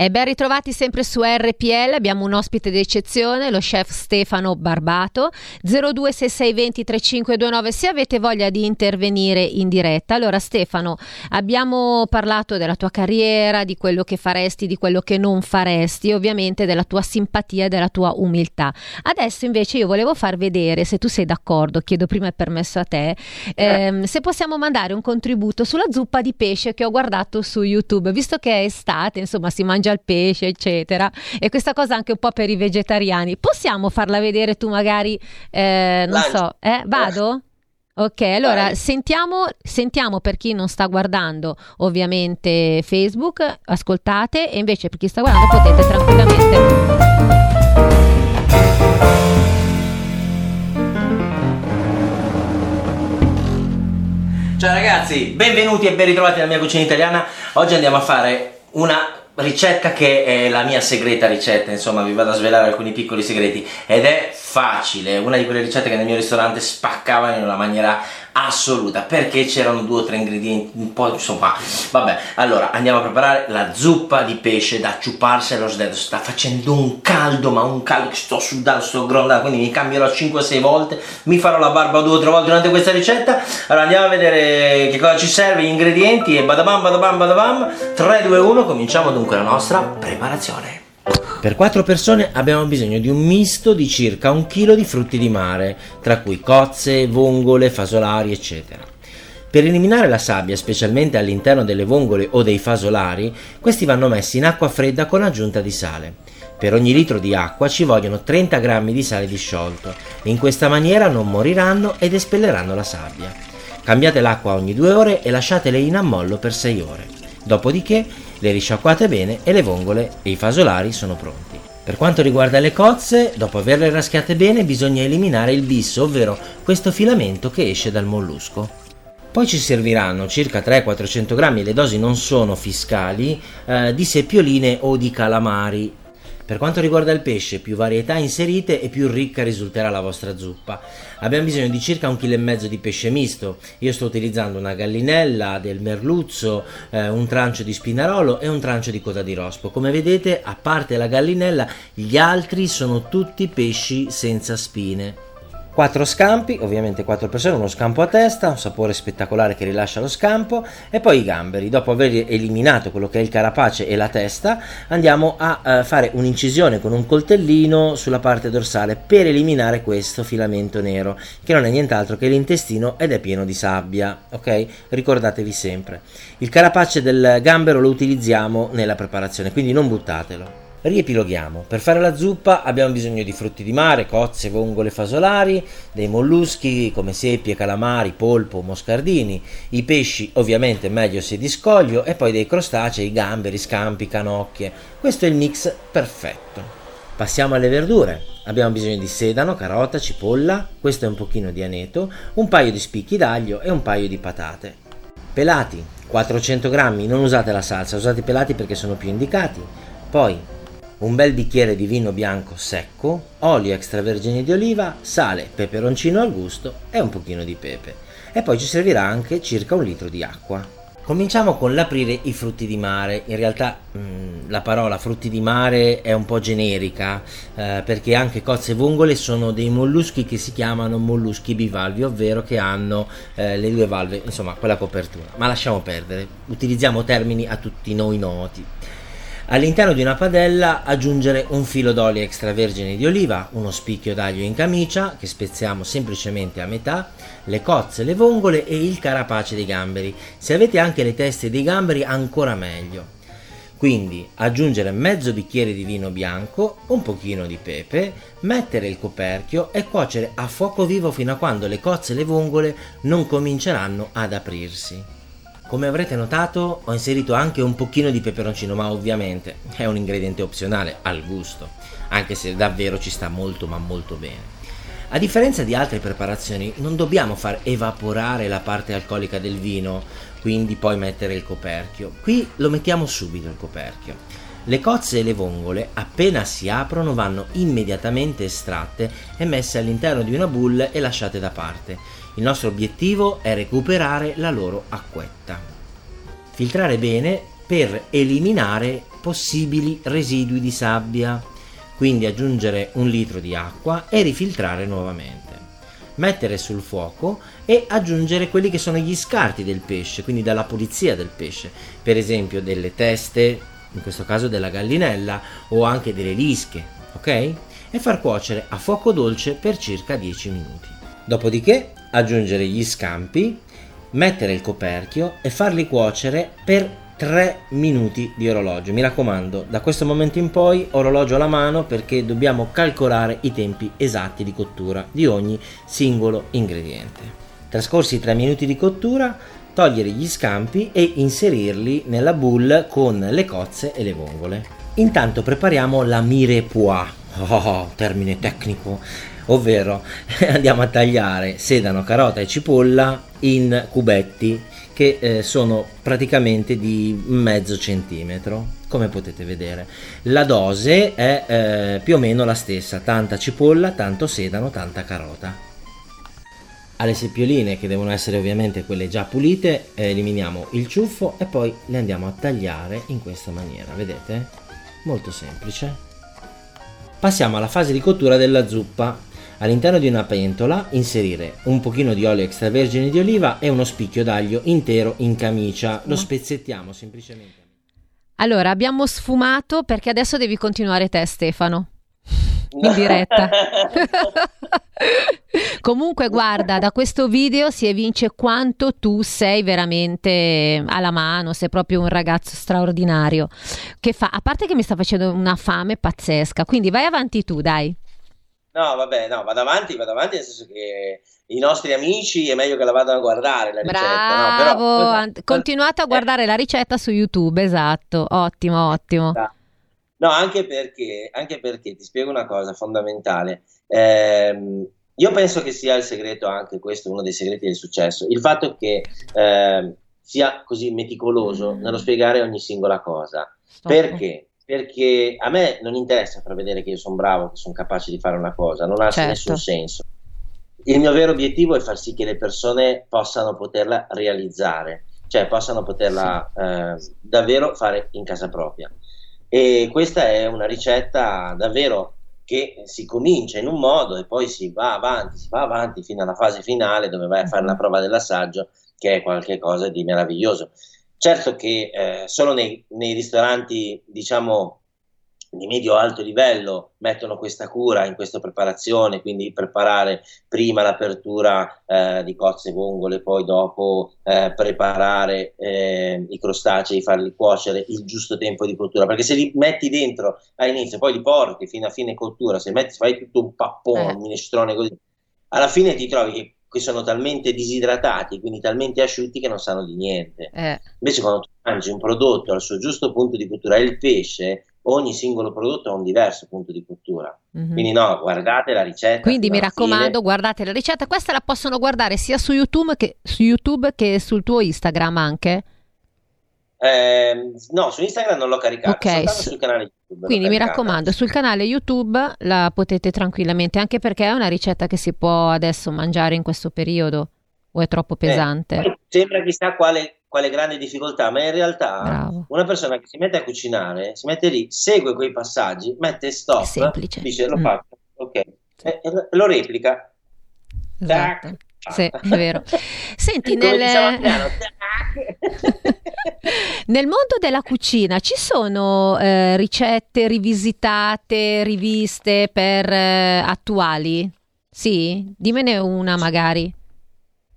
E ben ritrovati sempre su RPL, abbiamo un ospite d'eccezione, lo chef Stefano Barbato, 026620 3529 se avete voglia di intervenire in diretta. Allora Stefano, abbiamo parlato della tua carriera, di quello che faresti, di quello che non faresti, ovviamente della tua simpatia e della tua umiltà. Adesso invece io volevo far vedere, se tu sei d'accordo, chiedo prima il permesso a te, ehm, se possiamo mandare un contributo sulla zuppa di pesce che ho guardato su YouTube, visto che è estate, insomma si mangia il pesce, eccetera, e questa cosa anche un po' per i vegetariani. Possiamo farla vedere tu magari, eh, non Lancio. so, eh? vado? Ok, allora sentiamo, sentiamo per chi non sta guardando ovviamente Facebook, ascoltate e invece per chi sta guardando potete tranquillamente Ciao ragazzi, benvenuti e ben ritrovati nella mia cucina italiana. Oggi andiamo a fare una ricetta che è la mia segreta ricetta, insomma vi vado a svelare alcuni piccoli segreti. Ed è facile, una di quelle ricette che nel mio ristorante spaccavano in una maniera assoluta perché c'erano due o tre ingredienti un po' insomma vabbè. Allora andiamo a preparare la zuppa di pesce da ciuparsi allo sdedo sta facendo un caldo ma un caldo che sto sudando sto grondando quindi mi cambierò 5-6 volte mi farò la barba due o tre volte durante questa ricetta. Allora andiamo a vedere che cosa ci serve gli ingredienti e badabam badabam badabam. 3 2 1 cominciamo dunque la nostra preparazione per 4 persone abbiamo bisogno di un misto di circa un chilo di frutti di mare, tra cui cozze, vongole, fasolari, eccetera. Per eliminare la sabbia, specialmente all'interno delle vongole o dei fasolari, questi vanno messi in acqua fredda con aggiunta di sale. Per ogni litro di acqua ci vogliono 30 grammi di sale disciolto. In questa maniera non moriranno ed espelleranno la sabbia. Cambiate l'acqua ogni due ore e lasciatele in ammollo per 6 ore. Dopodiché le risciacquate bene e le vongole e i fasolari sono pronti. Per quanto riguarda le cozze, dopo averle raschiate bene bisogna eliminare il bisso, ovvero questo filamento che esce dal mollusco. Poi ci serviranno circa 300-400 grammi, le dosi non sono fiscali, eh, di seppioline o di calamari. Per quanto riguarda il pesce, più varietà inserite e più ricca risulterà la vostra zuppa. Abbiamo bisogno di circa un chilo e mezzo di pesce misto. Io sto utilizzando una gallinella, del merluzzo, eh, un trancio di spinarolo e un trancio di coda di rospo. Come vedete, a parte la gallinella, gli altri sono tutti pesci senza spine. 4 scampi, ovviamente 4 persone, uno scampo a testa, un sapore spettacolare che rilascia lo scampo e poi i gamberi. Dopo aver eliminato quello che è il carapace e la testa, andiamo a eh, fare un'incisione con un coltellino sulla parte dorsale per eliminare questo filamento nero, che non è nient'altro che l'intestino ed è pieno di sabbia, ok? Ricordatevi sempre. Il carapace del gambero lo utilizziamo nella preparazione, quindi non buttatelo. Riepiloghiamo. Per fare la zuppa abbiamo bisogno di frutti di mare, cozze, vongole, fasolari, dei molluschi come seppie, calamari, polpo, moscardini, i pesci ovviamente meglio se di scoglio e poi dei crostacei, gamberi, scampi, canocchie. Questo è il mix perfetto. Passiamo alle verdure. Abbiamo bisogno di sedano, carota, cipolla, questo è un pochino di aneto, un paio di spicchi d'aglio e un paio di patate. Pelati, 400 grammi, non usate la salsa, usate i pelati perché sono più indicati. Poi un bel bicchiere di vino bianco secco, olio extravergine di oliva, sale, peperoncino al gusto e un pochino di pepe. E poi ci servirà anche circa un litro di acqua. Cominciamo con l'aprire i frutti di mare. In realtà mh, la parola frutti di mare è un po' generica eh, perché anche cozze e vongole sono dei molluschi che si chiamano molluschi bivalvi, ovvero che hanno eh, le due valve, insomma quella copertura. Ma lasciamo perdere, utilizziamo termini a tutti noi noti. All'interno di una padella aggiungere un filo d'olio extravergine di oliva, uno spicchio d'aglio in camicia che spezziamo semplicemente a metà, le cozze, le vongole e il carapace dei gamberi. Se avete anche le teste dei gamberi ancora meglio. Quindi aggiungere mezzo bicchiere di vino bianco, un pochino di pepe, mettere il coperchio e cuocere a fuoco vivo fino a quando le cozze e le vongole non cominceranno ad aprirsi. Come avrete notato ho inserito anche un pochino di peperoncino, ma ovviamente è un ingrediente opzionale al gusto, anche se davvero ci sta molto ma molto bene. A differenza di altre preparazioni non dobbiamo far evaporare la parte alcolica del vino, quindi poi mettere il coperchio. Qui lo mettiamo subito il coperchio. Le cozze e le vongole appena si aprono vanno immediatamente estratte e messe all'interno di una boule e lasciate da parte. Il nostro obiettivo è recuperare la loro acquetta. Filtrare bene per eliminare possibili residui di sabbia. Quindi aggiungere un litro di acqua e rifiltrare nuovamente. Mettere sul fuoco e aggiungere quelli che sono gli scarti del pesce, quindi dalla pulizia del pesce, per esempio delle teste, in questo caso della gallinella o anche delle lische, ok? E far cuocere a fuoco dolce per circa 10 minuti. Dopodiché aggiungere gli scampi, mettere il coperchio e farli cuocere per 3 minuti di orologio. Mi raccomando, da questo momento in poi orologio alla mano perché dobbiamo calcolare i tempi esatti di cottura di ogni singolo ingrediente. Trascorsi i 3 minuti di cottura, togliere gli scampi e inserirli nella boule con le cozze e le vongole. Intanto prepariamo la mirepoix. Oh, termine tecnico ovvero (laughs) andiamo a tagliare sedano, carota e cipolla in cubetti che eh, sono praticamente di mezzo centimetro come potete vedere. La dose è eh, più o meno la stessa tanta cipolla tanto sedano tanta carota. Alle seppioline che devono essere ovviamente quelle già pulite eliminiamo il ciuffo e poi le andiamo a tagliare in questa maniera vedete? Molto semplice. Passiamo alla fase di cottura della zuppa All'interno di una pentola inserire un pochino di olio extravergine di oliva e uno spicchio d'aglio intero in camicia. Lo spezzettiamo semplicemente. Allora, abbiamo sfumato perché adesso devi continuare te, Stefano. In (laughs) diretta. (laughs) Comunque, guarda, da questo video si evince quanto tu sei veramente alla mano, sei proprio un ragazzo straordinario. Che fa, a parte che mi sta facendo una fame pazzesca, quindi vai avanti tu, dai. No, vabbè, no, vado avanti, vado avanti, nel senso che i nostri amici è meglio che la vadano a guardare la ricetta. Bravo, no? Però, continuate a guardare la ricetta su YouTube, esatto, ottimo, ottimo. No, anche perché, anche perché ti spiego una cosa fondamentale. Ehm, io penso che sia il segreto, anche questo, uno dei segreti del successo, il fatto che eh, sia così meticoloso nello spiegare ogni singola cosa. Stop. Perché? Perché a me non interessa far vedere che io sono bravo, che sono capace di fare una cosa, non ha Certo. nessun senso. Il mio vero obiettivo è far sì che le persone possano poterla realizzare, cioè possano poterla eh, davvero fare in casa propria. E questa è una ricetta davvero che si comincia in un modo e poi si va avanti, si va avanti fino alla fase finale dove vai a fare la prova dell'assaggio, che è qualcosa di meraviglioso. Certo che eh, solo nei, nei ristoranti, diciamo, di medio-alto livello mettono questa cura in questa preparazione, quindi preparare prima l'apertura eh, di cozze e vongole, poi dopo eh, preparare eh, i crostacei, farli cuocere il giusto tempo di cottura, perché se li metti dentro all'inizio, poi li porti fino a fine cottura, se metti, fai tutto un pappone, Eh. un minestrone così, alla fine ti trovi che, che sono talmente disidratati, quindi talmente asciutti che non sanno di niente. Eh, Invece quando tu mangi un prodotto al suo giusto punto di cottura e il pesce, ogni singolo prodotto ha un diverso punto di cottura. mhm. Quindi no, guardate la ricetta. Quindi mi alla fine. raccomando, guardate la ricetta. Questa la possono guardare sia su YouTube che, su YouTube che sul tuo Instagram anche. Ehm, no, su Instagram non l'ho caricato, Ok, soltanto su- sul canale YouTube. Quindi mi raccomando, sul canale YouTube la potete tranquillamente, anche perché è una ricetta che si può adesso mangiare in questo periodo o è troppo Eh, pesante. poi sembra chissà quale, quale grande difficoltà, ma in realtà Bravo. una persona che si mette a cucinare, si mette lì, segue quei passaggi, mette stop, dice lo Mm. faccio, ok, e, e lo- lo replica. Esatto. Tac. Sì, è vero. Senti, nel... (laughs) Nel mondo della cucina ci sono eh, ricette rivisitate, riviste per eh, attuali? Sì? Dimmene una magari.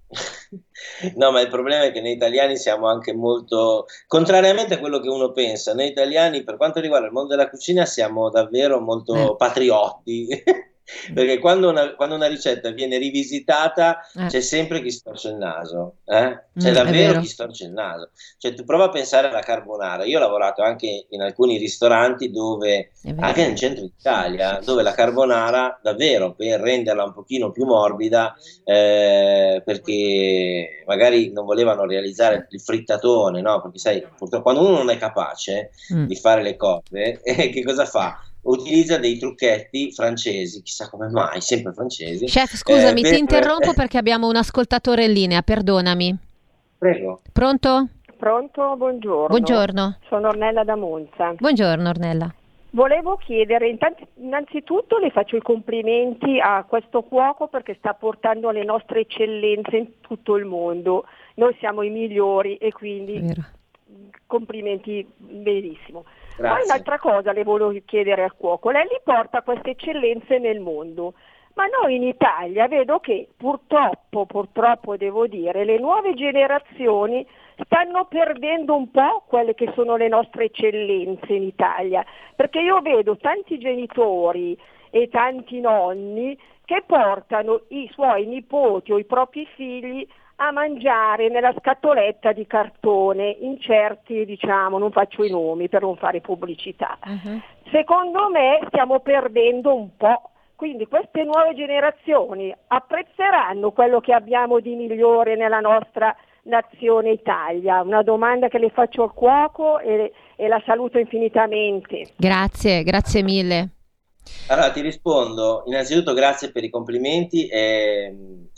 (laughs) No, ma il problema è che noi italiani siamo anche molto, contrariamente a quello che uno pensa, noi italiani per quanto riguarda il mondo della cucina siamo davvero molto Eh. patriotti, (laughs) (laughs) perché quando una, quando una ricetta viene rivisitata Eh. c'è sempre chi storce il naso, eh? C'è Mm, davvero vero. chi storce il naso. Cioè tu prova a pensare alla carbonara, io ho lavorato anche in alcuni ristoranti dove anche nel centro d'Italia, dove la carbonara, davvero, per renderla un pochino più morbida, eh, perché magari non volevano realizzare il frittatone, no? Perché sai, purtroppo quando uno non è capace Mm. di fare le cose, (laughs) eh, che cosa fa? Utilizza dei trucchetti francesi, chissà come mai, sempre francesi. Chef, scusami, Eh, ti per- interrompo perché abbiamo un ascoltatore in linea, perdonami. Prego. Pronto? Pronto? Buongiorno. Buongiorno. Sono Ornella da Monza. Buongiorno Ornella. Volevo chiedere, innanzitutto le faccio i complimenti a questo cuoco perché sta portando le nostre eccellenze in tutto il mondo. Noi siamo i migliori e quindi Vero. complimenti benissimo. Poi Grazie. un'altra cosa le volevo chiedere al cuoco, lei li porta queste eccellenze nel mondo, ma noi in Italia vedo che purtroppo, purtroppo devo dire, le nuove generazioni stanno perdendo un po' quelle che sono le nostre eccellenze in Italia, perché io vedo tanti genitori e tanti nonni che portano i suoi nipoti o i propri figli a mangiare nella scatoletta di cartone in certi, diciamo, non faccio i nomi per non fare pubblicità. Mhm. Secondo me stiamo perdendo un po'. Quindi queste nuove generazioni apprezzeranno quello che abbiamo di migliore nella nostra nazione Italia. Una domanda che le faccio al cuoco e, e la saluto infinitamente. Grazie, grazie mille. Allora ti rispondo, innanzitutto grazie per i complimenti. ehm,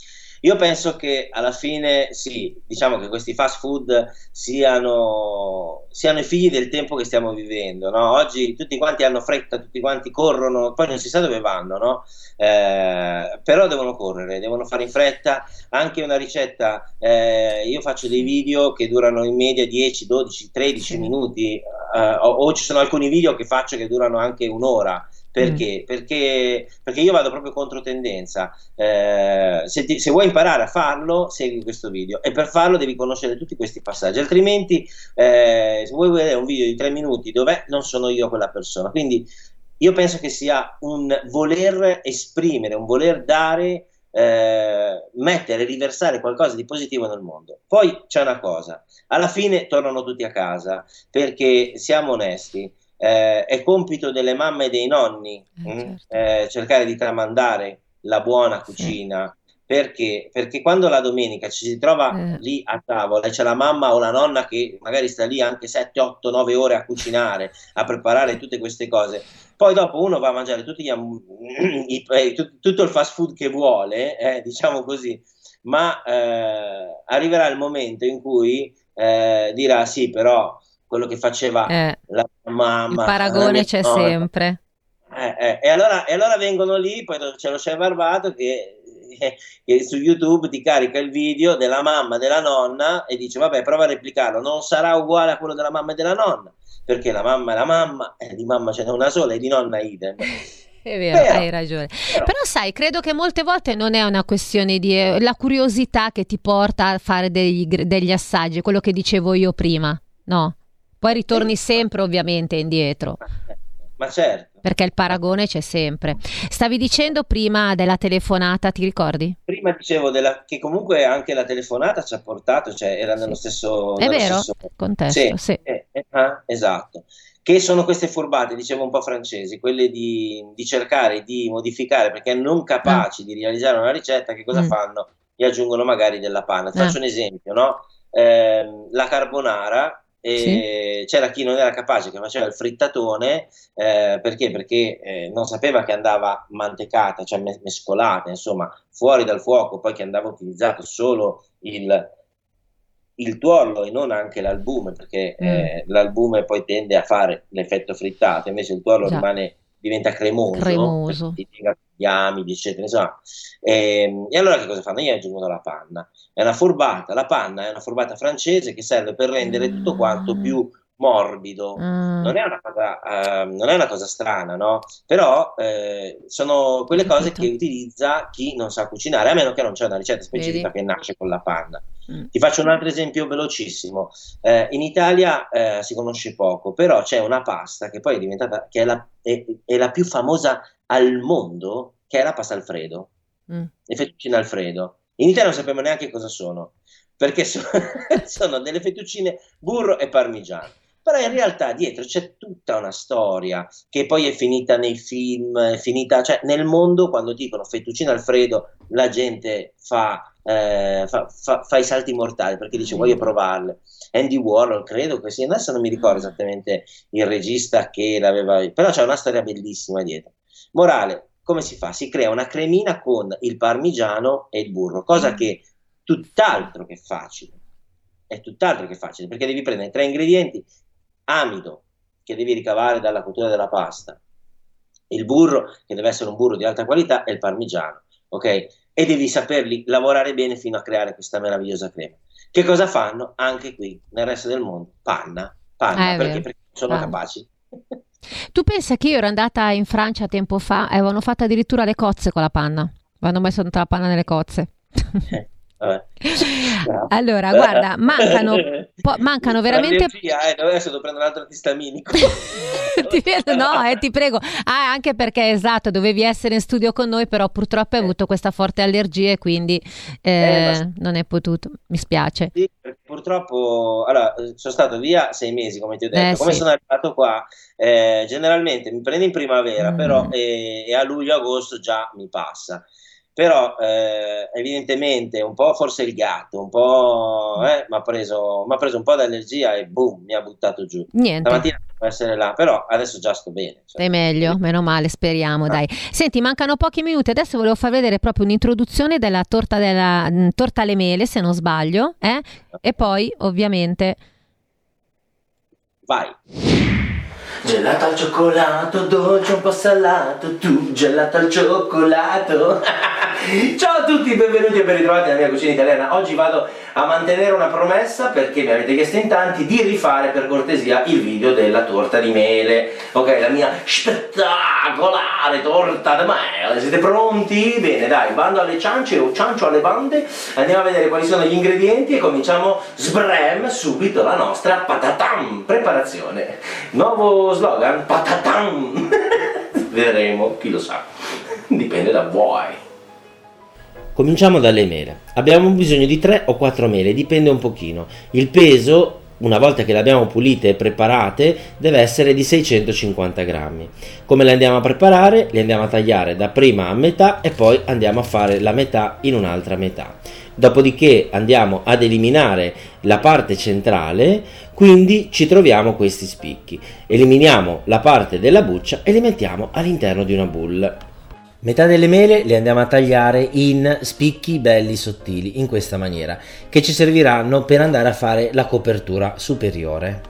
io penso che alla fine sì, diciamo che questi fast food siano, siano i figli del tempo che stiamo vivendo. no? Oggi tutti quanti hanno fretta, tutti quanti corrono, poi non si sa dove vanno, no? Eh, però devono correre, devono fare in fretta. Anche una ricetta, eh, io faccio dei video che durano in media 10, 12, 13 Sì. minuti, eh, o, o ci sono alcuni video che faccio che durano anche un'ora. Perché? Perché, perché io vado proprio contro tendenza. Eh, se, ti- se vuoi imparare a farlo, segui questo video e per farlo devi conoscere tutti questi passaggi. Altrimenti, eh, se vuoi vedere un video di tre minuti dove non sono io quella persona. Quindi io penso che sia un voler esprimere, un voler dare, eh, mettere, riversare qualcosa di positivo nel mondo. Poi c'è una cosa, alla fine tornano tutti a casa perché siamo onesti. Eh, è compito delle mamme e dei nonni Eh, mm, certo. eh, cercare di tramandare la buona cucina. Perché? Perché quando la domenica ci si trova Eh. lì a tavola e c'è la mamma o la nonna che magari sta lì anche 7, 8, 9 ore a cucinare, a preparare tutte queste cose, poi dopo uno va a mangiare tutti gli (clears throat) i- tut- tutto il fast food che vuole, eh, diciamo così, ma eh, arriverà il momento in cui eh, dirà sì, però quello che faceva Eh, la il mamma, la paragone c'è nonna, sempre. eh, eh, e, allora, e allora vengono lì, poi c'è lo chef Barbato che, eh, che su YouTube ti carica il video della mamma, della nonna e dice vabbè prova a replicarlo, non sarà uguale a quello della mamma e della nonna, perché la mamma è la mamma, e di mamma ce n'è una sola e di nonna idem. (laughs) È vero, Però- hai ragione. però- Però sai, credo che molte volte non è una questione di è la curiosità che ti porta a fare degli, degli assaggi, quello che dicevo io prima, no? Poi ritorni sempre ovviamente indietro, Ma certo, perché il paragone c'è sempre. Stavi dicendo prima della telefonata, ti ricordi? prima dicevo della, che comunque anche la telefonata ci ha portato, cioè era nello Sì. stesso... È nello vero? stesso- Contesto, sì. eh, eh, ah, esatto. Che sono queste furbate, dicevo un po' francesi, quelle di, di cercare di modificare perché non capaci di realizzare una ricetta, che cosa Mm. fanno? Gli aggiungono magari della panna. Ti Ah. Faccio un esempio, no? Ehm, la carbonara. Eh, C'era chi non era capace, che faceva il frittatone, eh, perché? Perché eh, non sapeva che andava mantecata, cioè mes- mescolata, insomma, fuori dal fuoco, poi che andava utilizzato solo il, il tuorlo e non anche l'albume, perché Mm. eh, l'albume poi tende a fare l'effetto frittato, invece il tuorlo Già. rimane, diventa cremoso, Cremoso. gli amidi, eccetera. Insomma. E, e allora che cosa fanno? Io ho aggiunto la panna. È una furbata, la panna è una furbata francese che serve per rendere tutto quanto Mm. più morbido. Ah, Non è una cosa, ehm, non è una cosa strana, no? Però eh, sono quelle cose che utilizza chi non sa cucinare, a meno che non c'è una ricetta specifica Vedi? che nasce con la panna. Mm. Ti faccio un altro esempio velocissimo. Eh, in Italia eh, si conosce poco, però c'è una pasta che poi è diventata, che è la, è- è la più famosa al mondo, che è la pasta Alfredo, Mm. le fettuccine Alfredo. In Italia non sappiamo neanche cosa sono, perché so- (laughs) sono delle fettuccine burro e parmigiano. Però in realtà dietro c'è tutta una storia che poi è finita nei film, è finita, cioè nel mondo quando dicono fettuccine Alfredo la gente fa, eh, fa, fa- fa i salti mortali perché dice voglio provarle. Andy Warhol credo che sia, adesso non mi ricordo esattamente il regista che l'aveva, però c'è una storia bellissima dietro. Morale, come si fa? Si crea una cremina con il parmigiano e il burro, cosa che tutt'altro che facile. è tutt'altro che facile, perché devi prendere tre ingredienti, amido, che devi ricavare dalla cottura della pasta, il burro, che deve essere un burro di alta qualità, e il parmigiano, ok? E devi saperli lavorare bene fino a creare questa meravigliosa crema. Che cosa fanno anche qui nel resto del mondo? Panna, panna, Eh, perché, perché sono Panna. capaci. Tu pensa che io ero andata in Francia tempo fa e avevano fatto addirittura le cozze con la panna. Avevano messo tutta la panna nelle cozze. Eh, Bravo. Allora, guarda, mancano, (laughs) po- mancano veramente... L'allergia, eh, adesso devo prendere un altro antistaminico. (laughs) Ti vedo- no, (laughs) eh, ti prego. Ah, anche perché esatto, dovevi essere in studio con noi, però purtroppo hai avuto questa forte allergia e quindi eh, Eh, ma- non è potuto. Mi spiace. Sì, purtroppo allora, eh, sono stato via sei mesi, come ti ho detto. Eh, come sì. sono arrivato qua, eh, generalmente mi prende in primavera, Mm. però eh, e a luglio-agosto già mi passa. Però eh, evidentemente un po' forse il gatto, un po' eh, mi ha preso, preso un po' d'allergia e boom, mi ha buttato giù. Niente. Stamattina devo essere là, però adesso già sto bene. cioè. Stai meglio, meno male, speriamo, dai. Senti, mancano pochi minuti, adesso volevo far vedere proprio un'introduzione della torta, della, mm, torta alle mele, se non sbaglio, eh? E poi, ovviamente, Vai. Gelato al cioccolato, dolce un po' salato, tu gelato al cioccolato. (laughs) Ciao a tutti, benvenuti e ben ritrovati nella mia cucina italiana. Oggi vado a mantenere una promessa perché mi avete chiesto in tanti di rifare per cortesia il video della torta di mele. Ok, la mia spettacolare torta di mele. Siete pronti? Bene, dai, bando alle ciance o ciancio alle bande. Andiamo a vedere quali sono gli ingredienti e cominciamo sbrem subito la nostra patatam preparazione. Nuovo slogan, patatam. (laughs) Vedremo, chi lo sa. Dipende da voi. Cominciamo dalle mele. Abbiamo bisogno di 3 o 4 mele, dipende un pochino. Il peso, una volta che le abbiamo pulite e preparate, deve essere di 650 grammi. Come le andiamo a preparare? Le andiamo a tagliare da prima a metà e poi andiamo a fare la metà in un'altra metà. Dopodiché andiamo ad eliminare la parte centrale, quindi ci troviamo questi spicchi. Eliminiamo la parte della buccia e li mettiamo all'interno di una boule. Metà delle mele le andiamo a tagliare in spicchi belli sottili, in questa maniera, che ci serviranno per andare a fare la copertura superiore.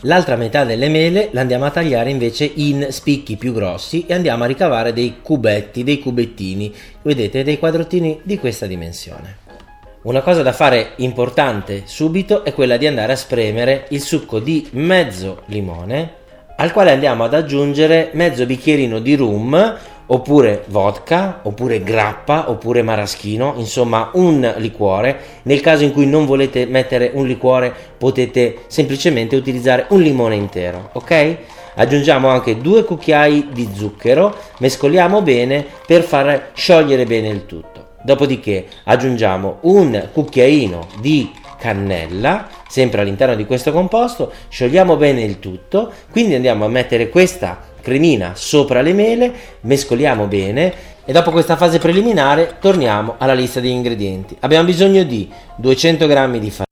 L'altra metà delle mele la andiamo a tagliare invece in spicchi più grossi e andiamo a ricavare dei cubetti, dei cubettini, vedete, dei quadrottini di questa dimensione. Una cosa da fare importante subito è quella di andare a spremere il succo di mezzo limone al quale andiamo ad aggiungere mezzo bicchierino di rum oppure vodka oppure grappa oppure maraschino insomma un liquore. Nel caso in cui non volete mettere un liquore potete semplicemente utilizzare un limone intero ok? Aggiungiamo anche due cucchiai di zucchero mescoliamo bene per far sciogliere bene il tutto. Dopodiché aggiungiamo un cucchiaino di cannella, sempre all'interno di questo composto, sciogliamo bene il tutto, quindi andiamo a mettere questa cremina sopra le mele, mescoliamo bene e dopo questa fase preliminare torniamo alla lista degli ingredienti. Abbiamo bisogno di 200 g di farina.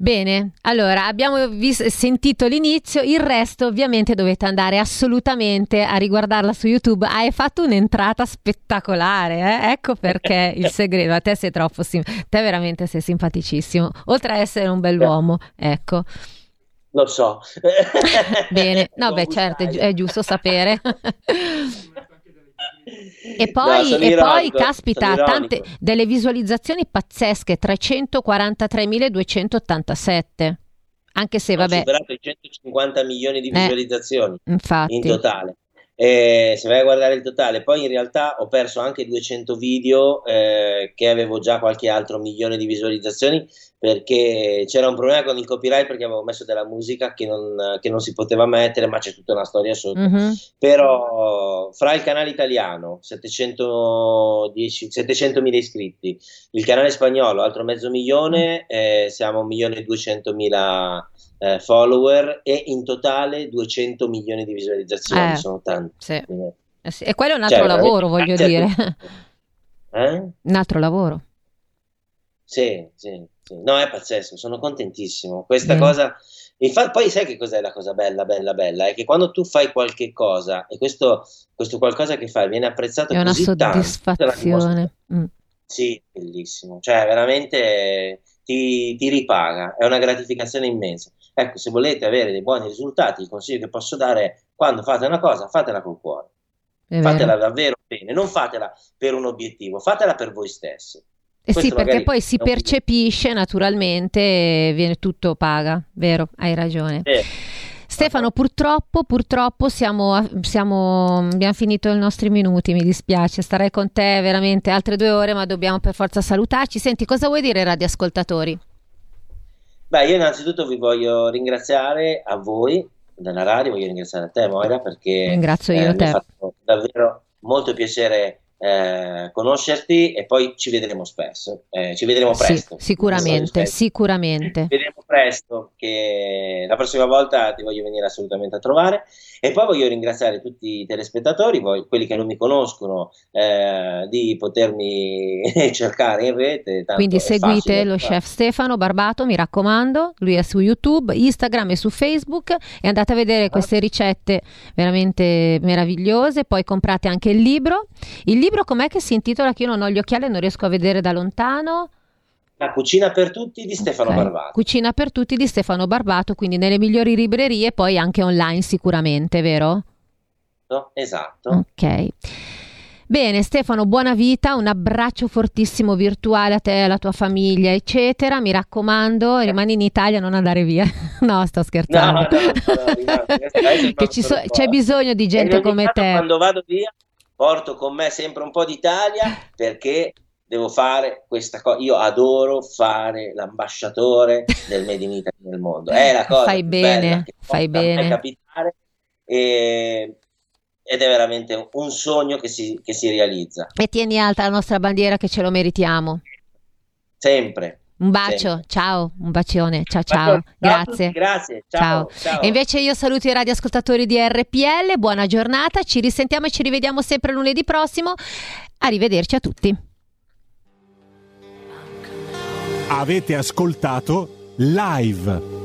Bene, allora abbiamo vis- sentito l'inizio, il resto ovviamente dovete andare assolutamente a riguardarla su YouTube. Hai fatto un'entrata spettacolare, eh? ecco perché (laughs) il segreto. A te sei troppo sim- te veramente sei simpaticissimo, oltre a essere un bell'uomo, ecco. Lo so. (laughs) Bene, no, beh, certo, è, gi- sai. è giusto sapere. (laughs) E No, poi, sono e poi, caspita, tante delle visualizzazioni pazzesche, 343.287. Anche se, Ho vabbè, superato i 150 milioni di Eh, visualizzazioni in infatti, totale. Eh, se vai a guardare il totale, poi in realtà ho perso anche 200 video eh, che avevo già qualche altro milione di visualizzazioni perché c'era un problema con il copyright perché avevo messo della musica che non, che non si poteva mettere, ma c'è tutta una storia sotto. Mhm. Però fra il canale italiano 710 700.000 iscritti, il canale spagnolo altro mezzo milione, eh, siamo a 1 milione e 200.000 eh, follower e in totale 200 milioni di visualizzazioni, Eh, sono tanti. sì. Eh sì, E quello è un Cioè, altro veramente lavoro, voglio dire. (laughs) Eh? Un altro lavoro. Sì, sì. No, è pazzesco, sono contentissimo. Questa Bene. cosa, infatti, poi sai che cos'è la cosa bella, bella, bella? È che quando tu fai qualche cosa e questo, questo qualcosa che fai viene apprezzato È una soddisfazione. Mm. Sì, bellissimo. Cioè, veramente ti, ti, ripaga, è una gratificazione immensa. Ecco, se volete avere dei buoni risultati, il consiglio che posso dare è quando fate una cosa, fatela col cuore. È fatela vero. davvero bene, non fatela per un obiettivo, fatela per voi stessi. Eh sì, perché poi si percepisce naturalmente, viene tutto paga, vero? Hai ragione. Sì. Stefano, purtroppo, purtroppo siamo, siamo, abbiamo finito i nostri minuti, mi dispiace, starei con te veramente altre due ore, ma dobbiamo per forza salutarci. Senti, cosa vuoi dire ai radioascoltatori? Beh, io innanzitutto vi voglio ringraziare a voi della radio, voglio ringraziare a te Moira perché Ringrazio io eh, te. mi ha fatto davvero molto piacere eh, conoscerti e poi ci vedremo spesso, eh, ci vedremo presto. Sì, sicuramente, sicuramente. Ci vedremo presto, che la prossima volta ti voglio venire assolutamente a trovare e poi voglio ringraziare tutti i telespettatori, voi, quelli che non mi conoscono, eh, di potermi (laughs) cercare in rete. Quindi seguite lo chef Stefano Barbato, mi raccomando, lui è su YouTube, Instagram e su Facebook e andate a vedere queste ricette veramente meravigliose, poi comprate anche il libro. Il libro com'è che si intitola? Che io non ho gli occhiali e non riesco a vedere da lontano. La cucina per tutti di Stefano okay. Barbato. Cucina per tutti di Stefano Barbato, quindi nelle migliori librerie e poi anche online sicuramente, vero? Esatto. Ok. Bene Stefano, buona vita, un abbraccio fortissimo virtuale a te, alla tua famiglia, eccetera. Mi raccomando, rimani in Italia, non andare via. (laughs) no, sto scherzando. No, no, no, (laughs) che so, c'è bisogno di gente come te. Quando vado via porto con me sempre un po' d'Italia perché devo fare questa cosa. Io adoro fare l'ambasciatore del Made in Italy nel mondo. È la cosa fai bene, fai bene. capitare e, ed è veramente un sogno che si, che si realizza. E tieni alta la nostra bandiera che ce lo meritiamo. Sempre. Un bacio, sì. ciao, un bacione, ciao ciao, ciao grazie. Grazie, ciao, ciao. ciao. E invece io saluto i radioascoltatori di RPL, buona giornata, ci risentiamo e ci rivediamo sempre lunedì prossimo. Arrivederci a tutti. Avete ascoltato live